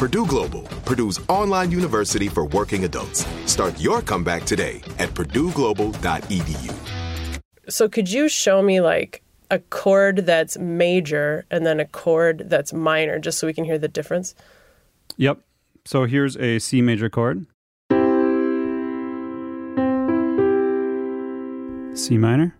Purdue Global, Purdue's online university for working adults. Start your comeback today at purdueglobal.edu. So could you show me like a chord that's major and then a chord that's minor just so we can hear the difference? Yep. So here's a C major chord. C minor.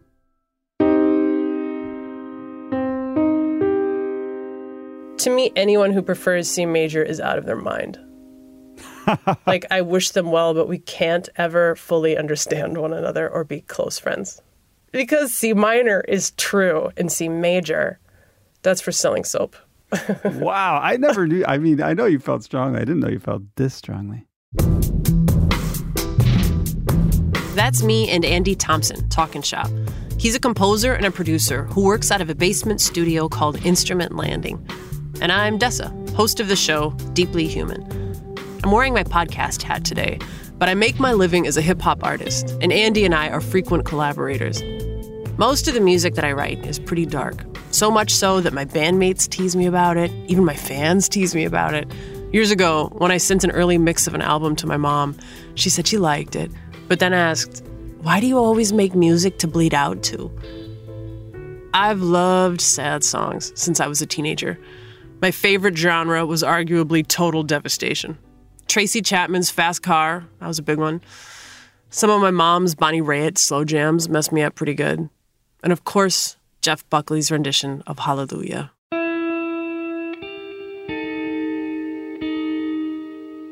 To me, anyone who prefers C major is out of their mind. like, I wish them well, but we can't ever fully understand one another or be close friends. Because C minor is true and C major, that's for selling soap. wow. I never knew. I mean, I know you felt strongly. I didn't know you felt this strongly. That's me and Andy Thompson, Talking Shop. He's a composer and a producer who works out of a basement studio called Instrument Landing. And I'm Dessa, host of the show, Deeply Human. I'm wearing my podcast hat today, but I make my living as a hip hop artist, and Andy and I are frequent collaborators. Most of the music that I write is pretty dark, so much so that my bandmates tease me about it, even my fans tease me about it. Years ago, when I sent an early mix of an album to my mom, she said she liked it, but then asked, Why do you always make music to bleed out to? I've loved sad songs since I was a teenager. My favorite genre was arguably total devastation. Tracy Chapman's Fast Car, that was a big one. Some of my mom's Bonnie Raitt slow jams messed me up pretty good. And of course, Jeff Buckley's rendition of Hallelujah.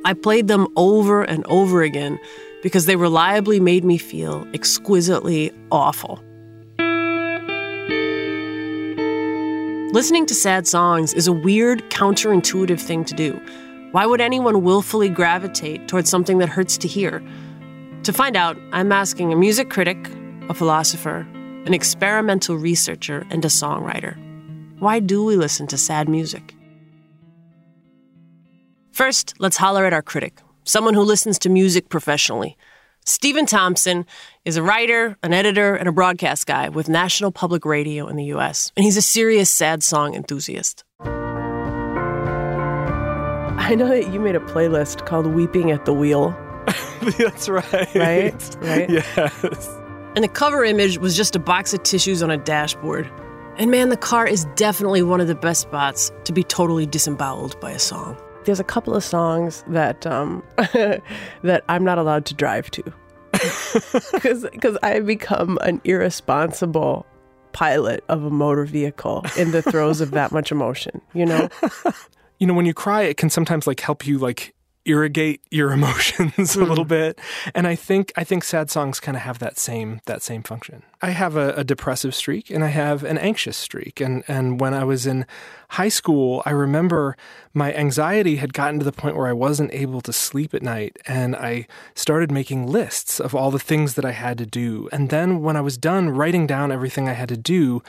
I played them over and over again because they reliably made me feel exquisitely awful. Listening to sad songs is a weird, counterintuitive thing to do. Why would anyone willfully gravitate towards something that hurts to hear? To find out, I'm asking a music critic, a philosopher, an experimental researcher, and a songwriter. Why do we listen to sad music? First, let's holler at our critic, someone who listens to music professionally. Stephen Thompson is a writer, an editor, and a broadcast guy with National Public Radio in the US, and he's a serious sad song enthusiast. I know that you made a playlist called Weeping at the Wheel. That's right. Right? Right? Yes. And the cover image was just a box of tissues on a dashboard. And man, the car is definitely one of the best spots to be totally disemboweled by a song. There's a couple of songs that um, that I'm not allowed to drive to because I become an irresponsible pilot of a motor vehicle in the throes of that much emotion. You know, You know, when you cry, it can sometimes like help you like irrigate your emotions a little hmm. bit. And I think I think sad songs kind of have that same that same function. I have a, a depressive streak and I have an anxious streak. And and when I was in high school, I remember my anxiety had gotten to the point where I wasn't able to sleep at night. And I started making lists of all the things that I had to do. And then when I was done writing down everything I had to do,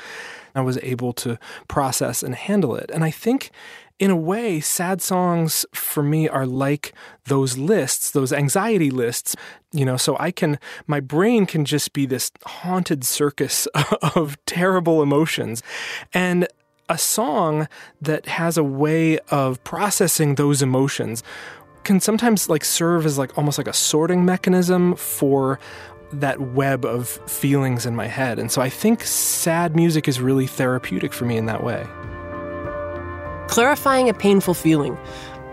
I was able to process and handle it. And I think in a way, sad songs for me are like those lists, those anxiety lists, you know, so I can, my brain can just be this haunted circus of terrible emotions. And a song that has a way of processing those emotions can sometimes like serve as like almost like a sorting mechanism for that web of feelings in my head. And so I think sad music is really therapeutic for me in that way. Clarifying a painful feeling.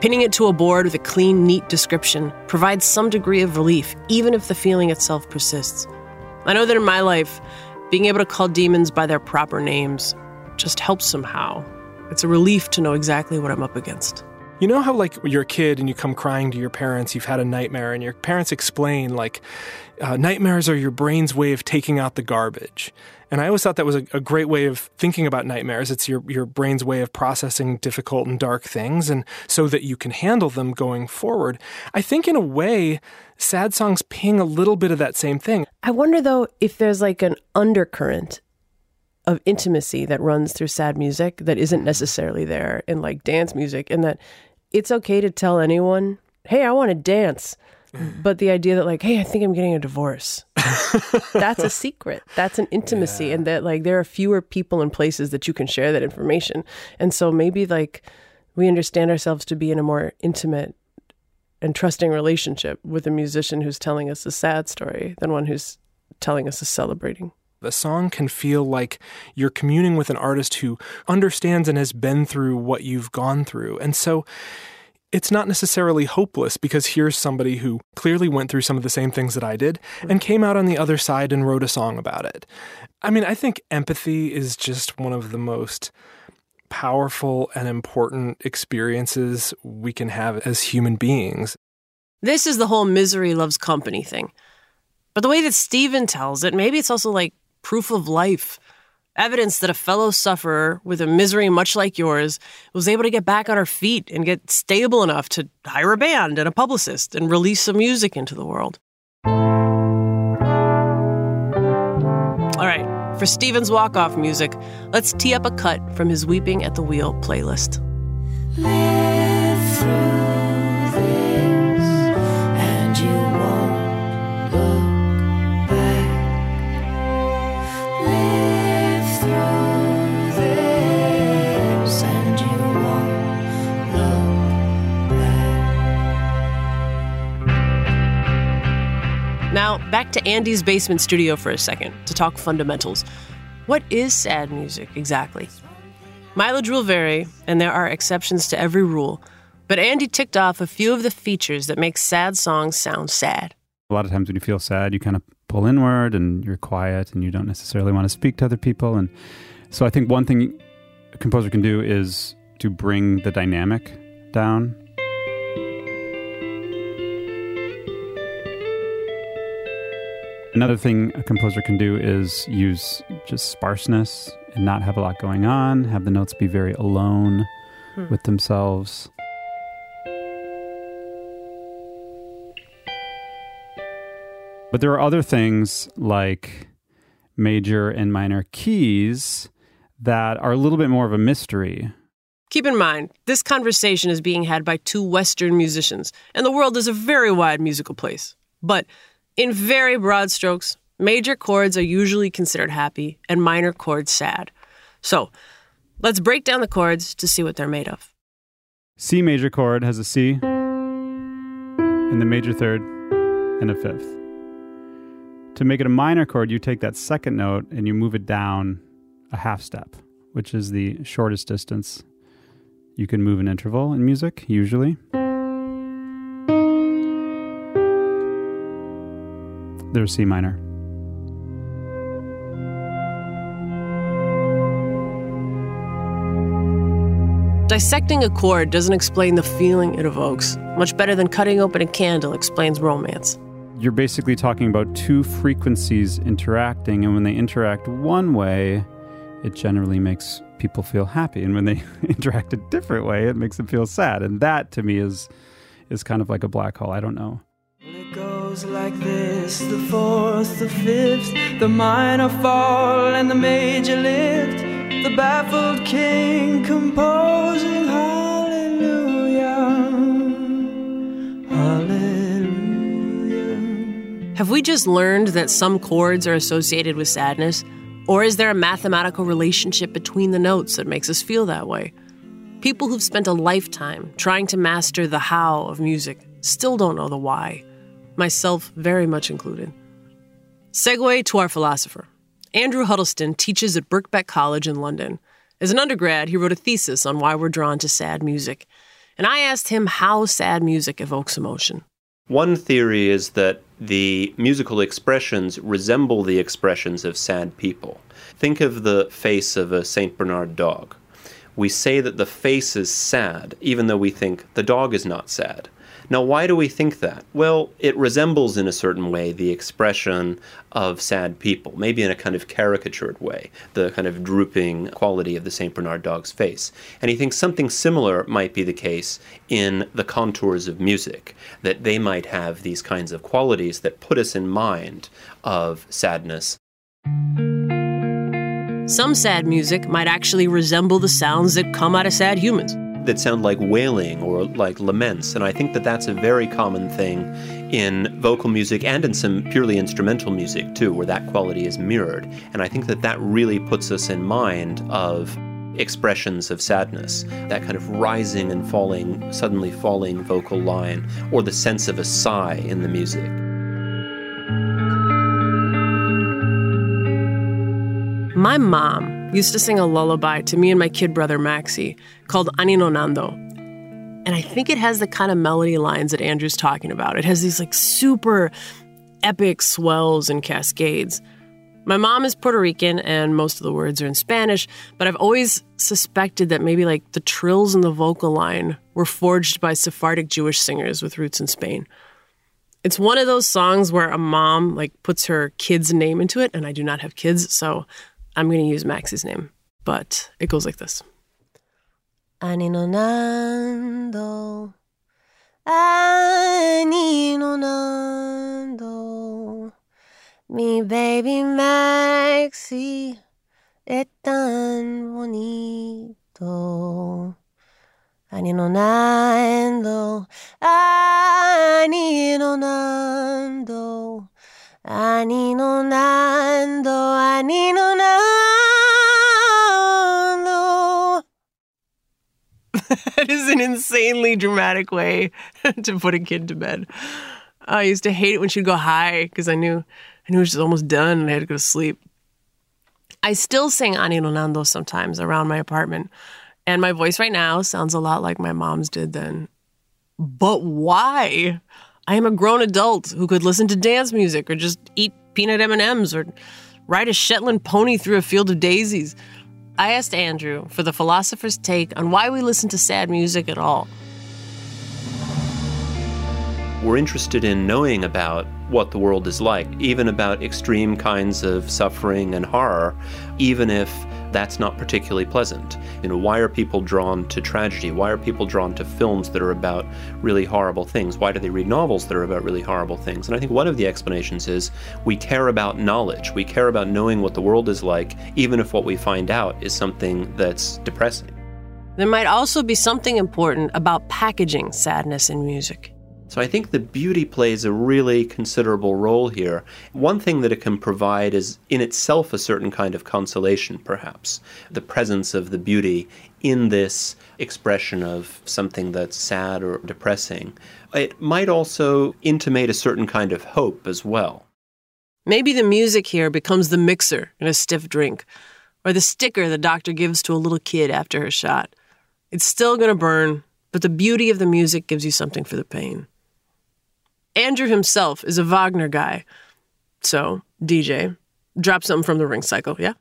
Pinning it to a board with a clean, neat description provides some degree of relief, even if the feeling itself persists. I know that in my life, being able to call demons by their proper names just helps somehow. It's a relief to know exactly what I'm up against. You know how, like, you're a kid and you come crying to your parents, you've had a nightmare, and your parents explain, like, uh, nightmares are your brain's way of taking out the garbage. And I always thought that was a, a, great way of thinking about nightmares. It's your, your brain's way of processing difficult and dark things, and so that you can handle them going forward. I think, in a way, sad songs ping a little bit of that same thing. I wonder, though, if there's like an undercurrent of intimacy that runs through sad music that isn't necessarily there in like dance music, and that it's okay to tell anyone, hey, I want to dance. Mm. But the idea that, like, hey, I think I'm getting a divorce, that's a secret. That's an intimacy. Yeah. And that, like, there are fewer people and places that you can share that information. And so maybe, like, we understand ourselves to be in a more intimate and trusting relationship with a musician who's telling us a sad story than one who's telling us a celebrating. The song can feel like you're communing with an artist who understands and has been through what you've gone through. And so it's not necessarily hopeless because here's somebody who clearly went through some of the same things that I did and came out on the other side and wrote a song about it. I mean, I think empathy is just one of the most powerful and important experiences we can have as human beings. This is the whole misery loves company thing. But the way that Stephen tells it, maybe it's also like proof of life. Evidence that a fellow sufferer with a misery much like yours was able to get back on her feet and get stable enough to hire a band and a publicist and release some music into the world. All right, for Stephen's walk off music, let's tee up a cut from his Weeping at the Wheel playlist. To Andy's basement studio for a second to talk fundamentals. What is sad music exactly? Mileage will vary, and there are exceptions to every rule, but Andy ticked off a few of the features that make sad songs sound sad. A lot of times when you feel sad, you kind of pull inward and you're quiet and you don't necessarily want to speak to other people. And so I think one thing a composer can do is to bring the dynamic down Another thing a composer can do is use just sparseness and not have a lot going on, have the notes be very alone hmm. with themselves. But there are other things like major and minor keys that are a little bit more of a mystery. Keep in mind, this conversation is being had by two Western musicians, and the world is a very wide musical place. But in very broad strokes, major chords are usually considered happy and minor chords sad. So, let's break down the chords to see what they're made of. C major chord has a C and the major third and a fifth. To make it a minor chord, you take that second note and you move it down a half step, which is the shortest distance you can move an interval in music, usually. There's C minor. Dissecting a chord doesn't explain the feeling it evokes, much better than cutting open a candle explains romance. You're basically talking about two frequencies interacting, and when they interact one way, it generally makes people feel happy. And when they interact a different way, it makes them feel sad. And that to me is is kind of like a black hole. I don't know goes like this the fourth, the fifth, the minor fall and the major lift, the baffled king composing hallelujah. Hallelujah. Have we just learned that some chords are associated with sadness? Or is there a mathematical relationship between the notes that makes us feel that way? People who've spent a lifetime trying to master the how of music still don't know the why myself very much included. Segue to our philosopher. Andrew Huddleston teaches at Birkbeck College in London. As an undergrad, he wrote a thesis on why we're drawn to sad music. and I asked him how sad music evokes emotion. One theory is that the musical expressions resemble the expressions of sad people. Think of the face of a St. Bernard dog. We say that the face is sad, even though we think the dog is not sad. Now, why do we think that? Well, it resembles in a certain way the expression of sad people, maybe in a kind of caricatured way, the kind of drooping quality of the St. Bernard dog's face. And he thinks something similar might be the case in the contours of music, that they might have these kinds of qualities that put us in mind of sadness. Some sad music might actually resemble the sounds that come out of sad humans that sound like wailing or like laments. And I think that that's a very common thing in vocal music and in some purely instrumental music too, where that quality is mirrored. And I think that that really puts us in mind of expressions of sadness, that kind of rising and falling, suddenly falling vocal line, or the sense of a sigh in the music. My mom used to sing a lullaby to me and my kid brother Maxie called Anino Nando. And I think it has the kind of melody lines that Andrew's talking about. It has these like super epic swells and cascades. My mom is Puerto Rican and most of the words are in Spanish, but I've always suspected that maybe like the trills in the vocal line were forged by Sephardic Jewish singers with roots in Spain. It's one of those songs where a mom like puts her kid's name into it and I do not have kids, so I'm going to use Max's name, but it goes like this. Ani no nando, ani no nando, mi baby Maxi es tan bonito. Ani no nando, ani no nando. Ani no nando, ani no nando. that is an insanely dramatic way to put a kid to bed. I used to hate it when she'd go high because I knew I knew she was almost done and I had to go to sleep. I still sing Ani no nando sometimes around my apartment, and my voice right now sounds a lot like my mom's did then. But why? I am a grown adult who could listen to dance music or just eat peanut M&Ms or ride a Shetland pony through a field of daisies. I asked Andrew for the philosopher's take on why we listen to sad music at all. We're interested in knowing about what the world is like, even about extreme kinds of suffering and horror, even if that's not particularly pleasant. You know, why are people drawn to tragedy? Why are people drawn to films that are about really horrible things? Why do they read novels that are about really horrible things? And I think one of the explanations is we care about knowledge. We care about knowing what the world is like, even if what we find out is something that's depressing. There might also be something important about packaging sadness in music. So I think the beauty plays a really considerable role here. One thing that it can provide is in itself a certain kind of consolation, perhaps. The presence of the beauty in this expression of something that's sad or depressing. It might also intimate a certain kind of hope as well. Maybe the music here becomes the mixer in a stiff drink, or the sticker the doctor gives to a little kid after her shot. It's still going to burn, but the beauty of the music gives you something for the pain. Andrew himself is a Wagner guy. So, DJ, drop something from the ring cycle, yeah?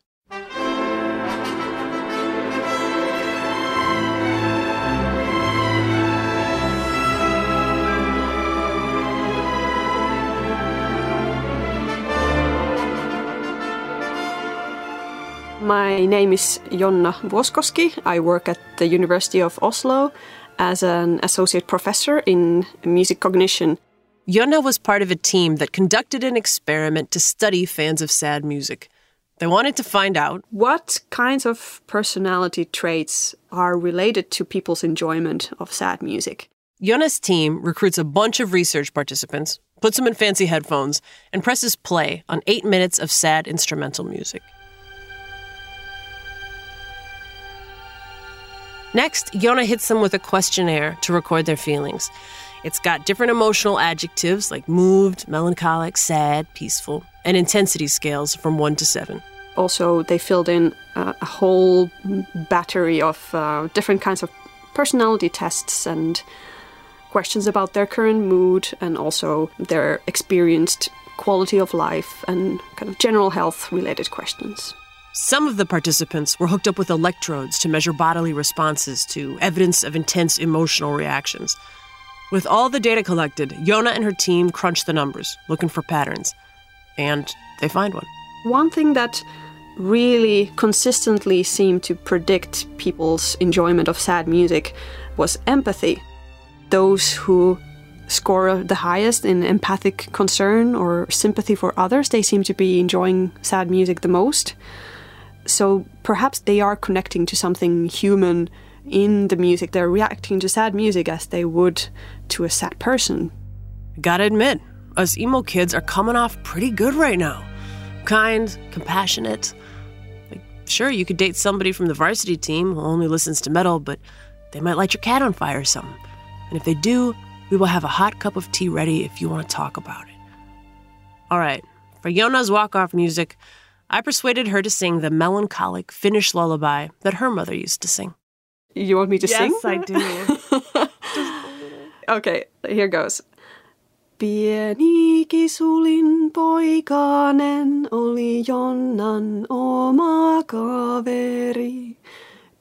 My name is Jonna Vuoskoski. I work at the University of Oslo as an associate professor in music cognition. Jonna was part of a team that conducted an experiment to study fans of sad music. They wanted to find out what kinds of personality traits are related to people's enjoyment of sad music. Jonna's team recruits a bunch of research participants, puts them in fancy headphones, and presses play on eight minutes of sad instrumental music. Next, Jonna hits them with a questionnaire to record their feelings. It's got different emotional adjectives like moved, melancholic, sad, peaceful, and intensity scales from 1 to 7. Also, they filled in uh, a whole battery of uh, different kinds of personality tests and questions about their current mood and also their experienced quality of life and kind of general health related questions. Some of the participants were hooked up with electrodes to measure bodily responses to evidence of intense emotional reactions. With all the data collected, Jonna and her team crunch the numbers, looking for patterns. And they find one. One thing that really consistently seemed to predict people's enjoyment of sad music was empathy. Those who score the highest in empathic concern or sympathy for others, they seem to be enjoying sad music the most. So perhaps they are connecting to something human in the music. They're reacting to sad music as they would to a sad person. Gotta admit, us emo kids are coming off pretty good right now. Kind, compassionate. Like, sure, you could date somebody from the varsity team who only listens to metal, but they might light your cat on fire or something. And if they do, we will have a hot cup of tea ready if you want to talk about it. All right, for Jonna's walk off music, I persuaded her to sing the melancholic Finnish lullaby that her mother used to sing. You want me to yes, sing? Yes, I do. okay, here goes. Pieni kisulin poikanen oli Jonnan oma kaveri.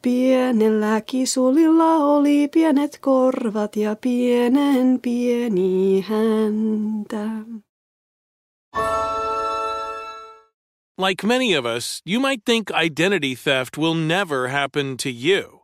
Pienellä kisulilla oli pienet korvat ja pienen pieni häntä. Like many of us, you might think identity theft will never happen to you.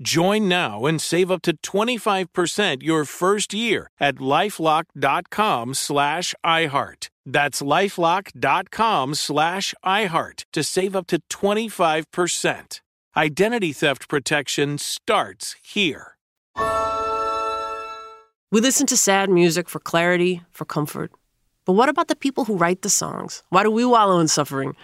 Join now and save up to 25% your first year at lifelock.com slash iHeart. That's lifelock.com slash iHeart to save up to 25%. Identity theft protection starts here. We listen to sad music for clarity, for comfort. But what about the people who write the songs? Why do we wallow in suffering?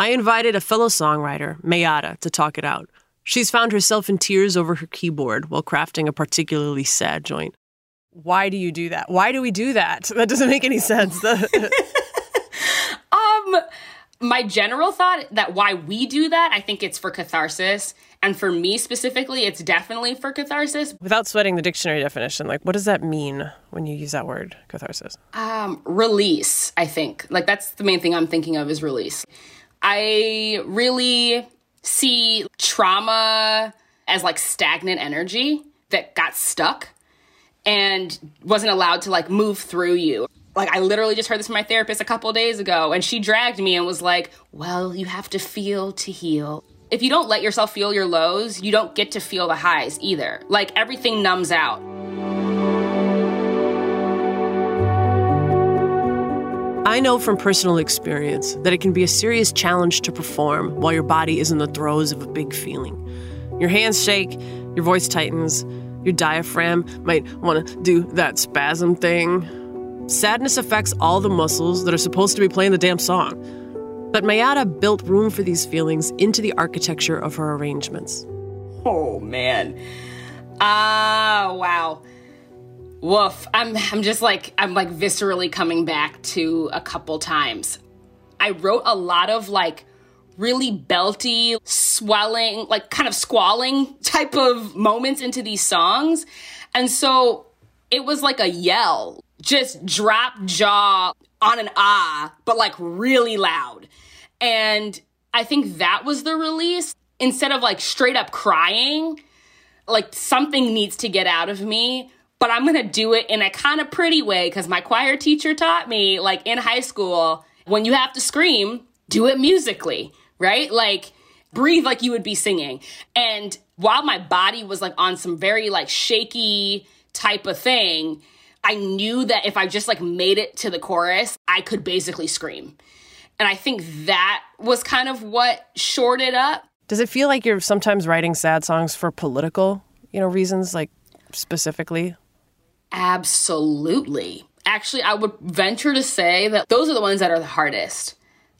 I invited a fellow songwriter, Mayada, to talk it out. She's found herself in tears over her keyboard while crafting a particularly sad joint. Why do you do that? Why do we do that? That doesn't make any sense. um, my general thought that why we do that, I think it's for catharsis. And for me specifically, it's definitely for catharsis. Without sweating the dictionary definition, like what does that mean when you use that word, catharsis? Um, release, I think. Like that's the main thing I'm thinking of is release. I really see trauma as like stagnant energy that got stuck and wasn't allowed to like move through you. Like I literally just heard this from my therapist a couple days ago and she dragged me and was like, "Well, you have to feel to heal." If you don't let yourself feel your lows, you don't get to feel the highs either. Like everything numbs out. I know from personal experience that it can be a serious challenge to perform while your body is in the throes of a big feeling. Your hands shake, your voice tightens, your diaphragm might want to do that spasm thing. Sadness affects all the muscles that are supposed to be playing the damn song. But Mayada built room for these feelings into the architecture of her arrangements. Oh man. Ah, uh, wow. Woof. I'm I'm just like I'm like viscerally coming back to a couple times. I wrote a lot of like really belty, swelling, like kind of squalling type of moments into these songs. And so it was like a yell, just drop jaw on an ah, but like really loud. And I think that was the release. Instead of like straight up crying, like something needs to get out of me but I'm going to do it in a kind of pretty way because my choir teacher taught me, like in high school, When you have to scream, do it musically, right? Like breathe like you would be singing. And while my body was like on some very like shaky type of thing, I knew that if I just like made it to the chorus, I could basically scream. And I think that was kind of what shored it up. Does it feel like you're sometimes writing sad songs for political, you know, reasons like specifically? Absolutely. Actually, I would venture to say that those are the ones that are the hardest.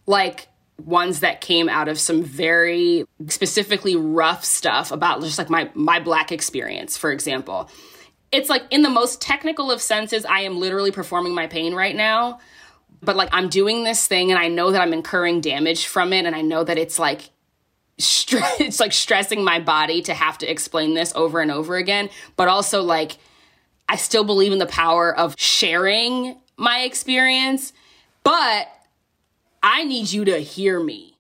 Like ones that came out of some very specifically rough stuff about just like my my black experience, for example. It's like in the most technical of senses, I am literally performing my pain right now. But like I'm doing this thing and I know that I'm incurring damage from it and I know that it's like it's like stressing my body to have to explain this over and over again, but also like I still believe in the power of sharing my experience, but I need you to hear me.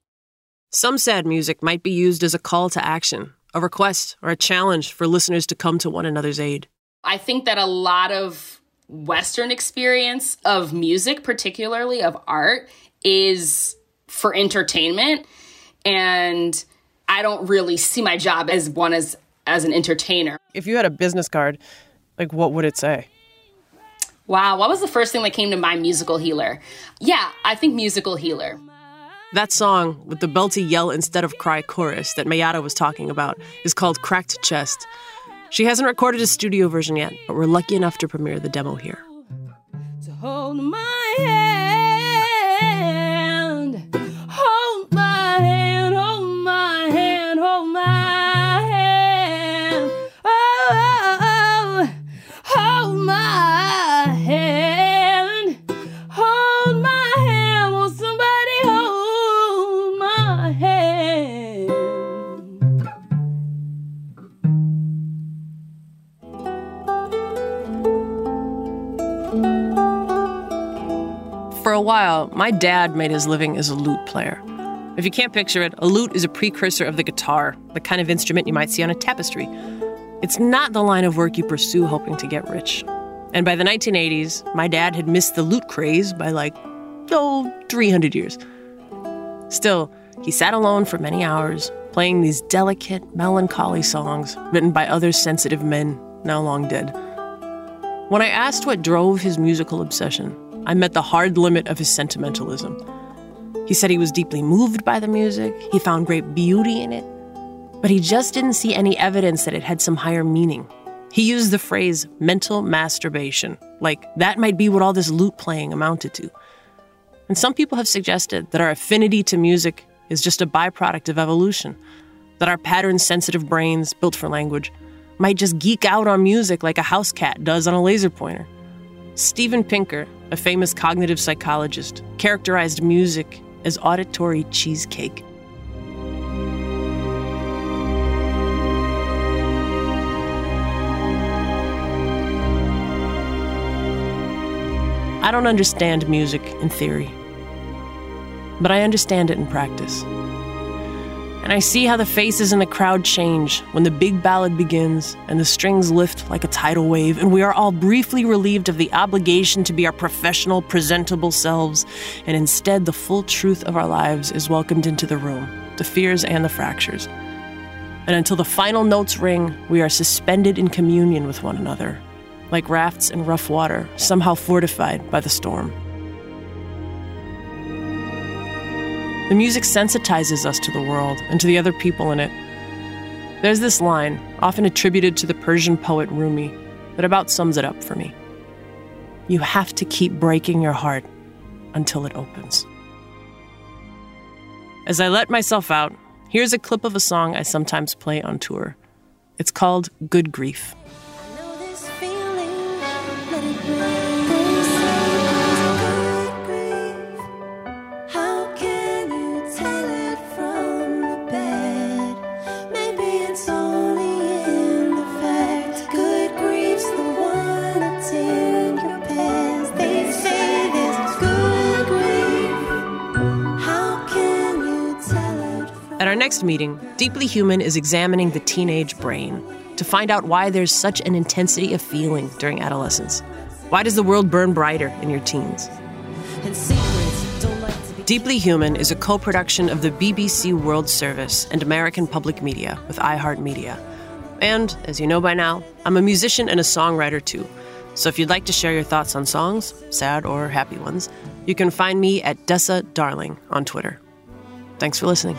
Some sad music might be used as a call to action, a request, or a challenge for listeners to come to one another's aid. I think that a lot of Western experience of music, particularly of art, is for entertainment. And I don't really see my job as one as as an entertainer. If you had a business card, like what would it say? Wow, what was the first thing that came to mind? Musical healer. Yeah, I think musical healer. That song with the belty yell instead of cry chorus that Mayada was talking about is called Cracked Chest. She hasn't recorded a studio version yet, but we're lucky enough to premiere the demo here. To while, my dad made his living as a lute player. If you can't picture it, a lute is a precursor of the guitar, the kind of instrument you might see on a tapestry. It's not the line of work you pursue hoping to get rich. And by the 1980s, my dad had missed the lute craze by like, oh, 300 years. Still, he sat alone for many hours, playing these delicate, melancholy songs written by other sensitive men now long dead. When I asked what drove his musical obsession, I met the hard limit of his sentimentalism. He said he was deeply moved by the music, he found great beauty in it, but he just didn't see any evidence that it had some higher meaning. He used the phrase mental masturbation, like that might be what all this lute playing amounted to. And some people have suggested that our affinity to music is just a byproduct of evolution, that our pattern sensitive brains, built for language, might just geek out on music like a house cat does on a laser pointer. Steven Pinker, a famous cognitive psychologist, characterized music as auditory cheesecake. I don't understand music in theory, but I understand it in practice. And I see how the faces in the crowd change when the big ballad begins and the strings lift like a tidal wave, and we are all briefly relieved of the obligation to be our professional, presentable selves, and instead the full truth of our lives is welcomed into the room the fears and the fractures. And until the final notes ring, we are suspended in communion with one another, like rafts in rough water, somehow fortified by the storm. The music sensitizes us to the world and to the other people in it. There's this line, often attributed to the Persian poet Rumi, that about sums it up for me. You have to keep breaking your heart until it opens. As I let myself out, here's a clip of a song I sometimes play on tour. It's called Good Grief. Our next meeting, Deeply Human is examining the teenage brain to find out why there's such an intensity of feeling during adolescence. Why does the world burn brighter in your teens? And secrets don't like Deeply Human is a co production of the BBC World Service and American Public Media with iHeartMedia. And, as you know by now, I'm a musician and a songwriter too. So if you'd like to share your thoughts on songs, sad or happy ones, you can find me at Dessa Darling on Twitter. Thanks for listening.